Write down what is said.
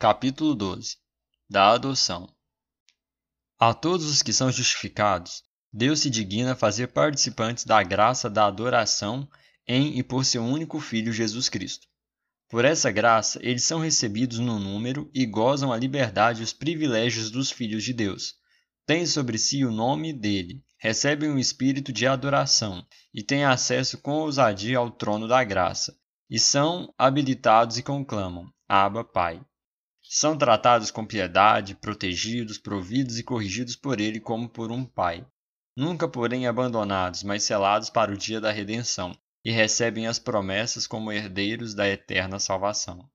Capítulo 12 Da adoção A todos os que são justificados, Deus se digna fazer participantes da graça da adoração em e por seu único Filho Jesus Cristo. Por essa graça, eles são recebidos no número e gozam a liberdade e os privilégios dos filhos de Deus. Têm sobre si o nome dele, recebem o espírito de adoração e têm acesso com ousadia ao trono da graça, e são habilitados e conclamam: Abba, Pai. São tratados com piedade, protegidos, providos e corrigidos por ele como por um pai. Nunca, porém, abandonados, mas selados para o dia da redenção, e recebem as promessas como herdeiros da eterna salvação.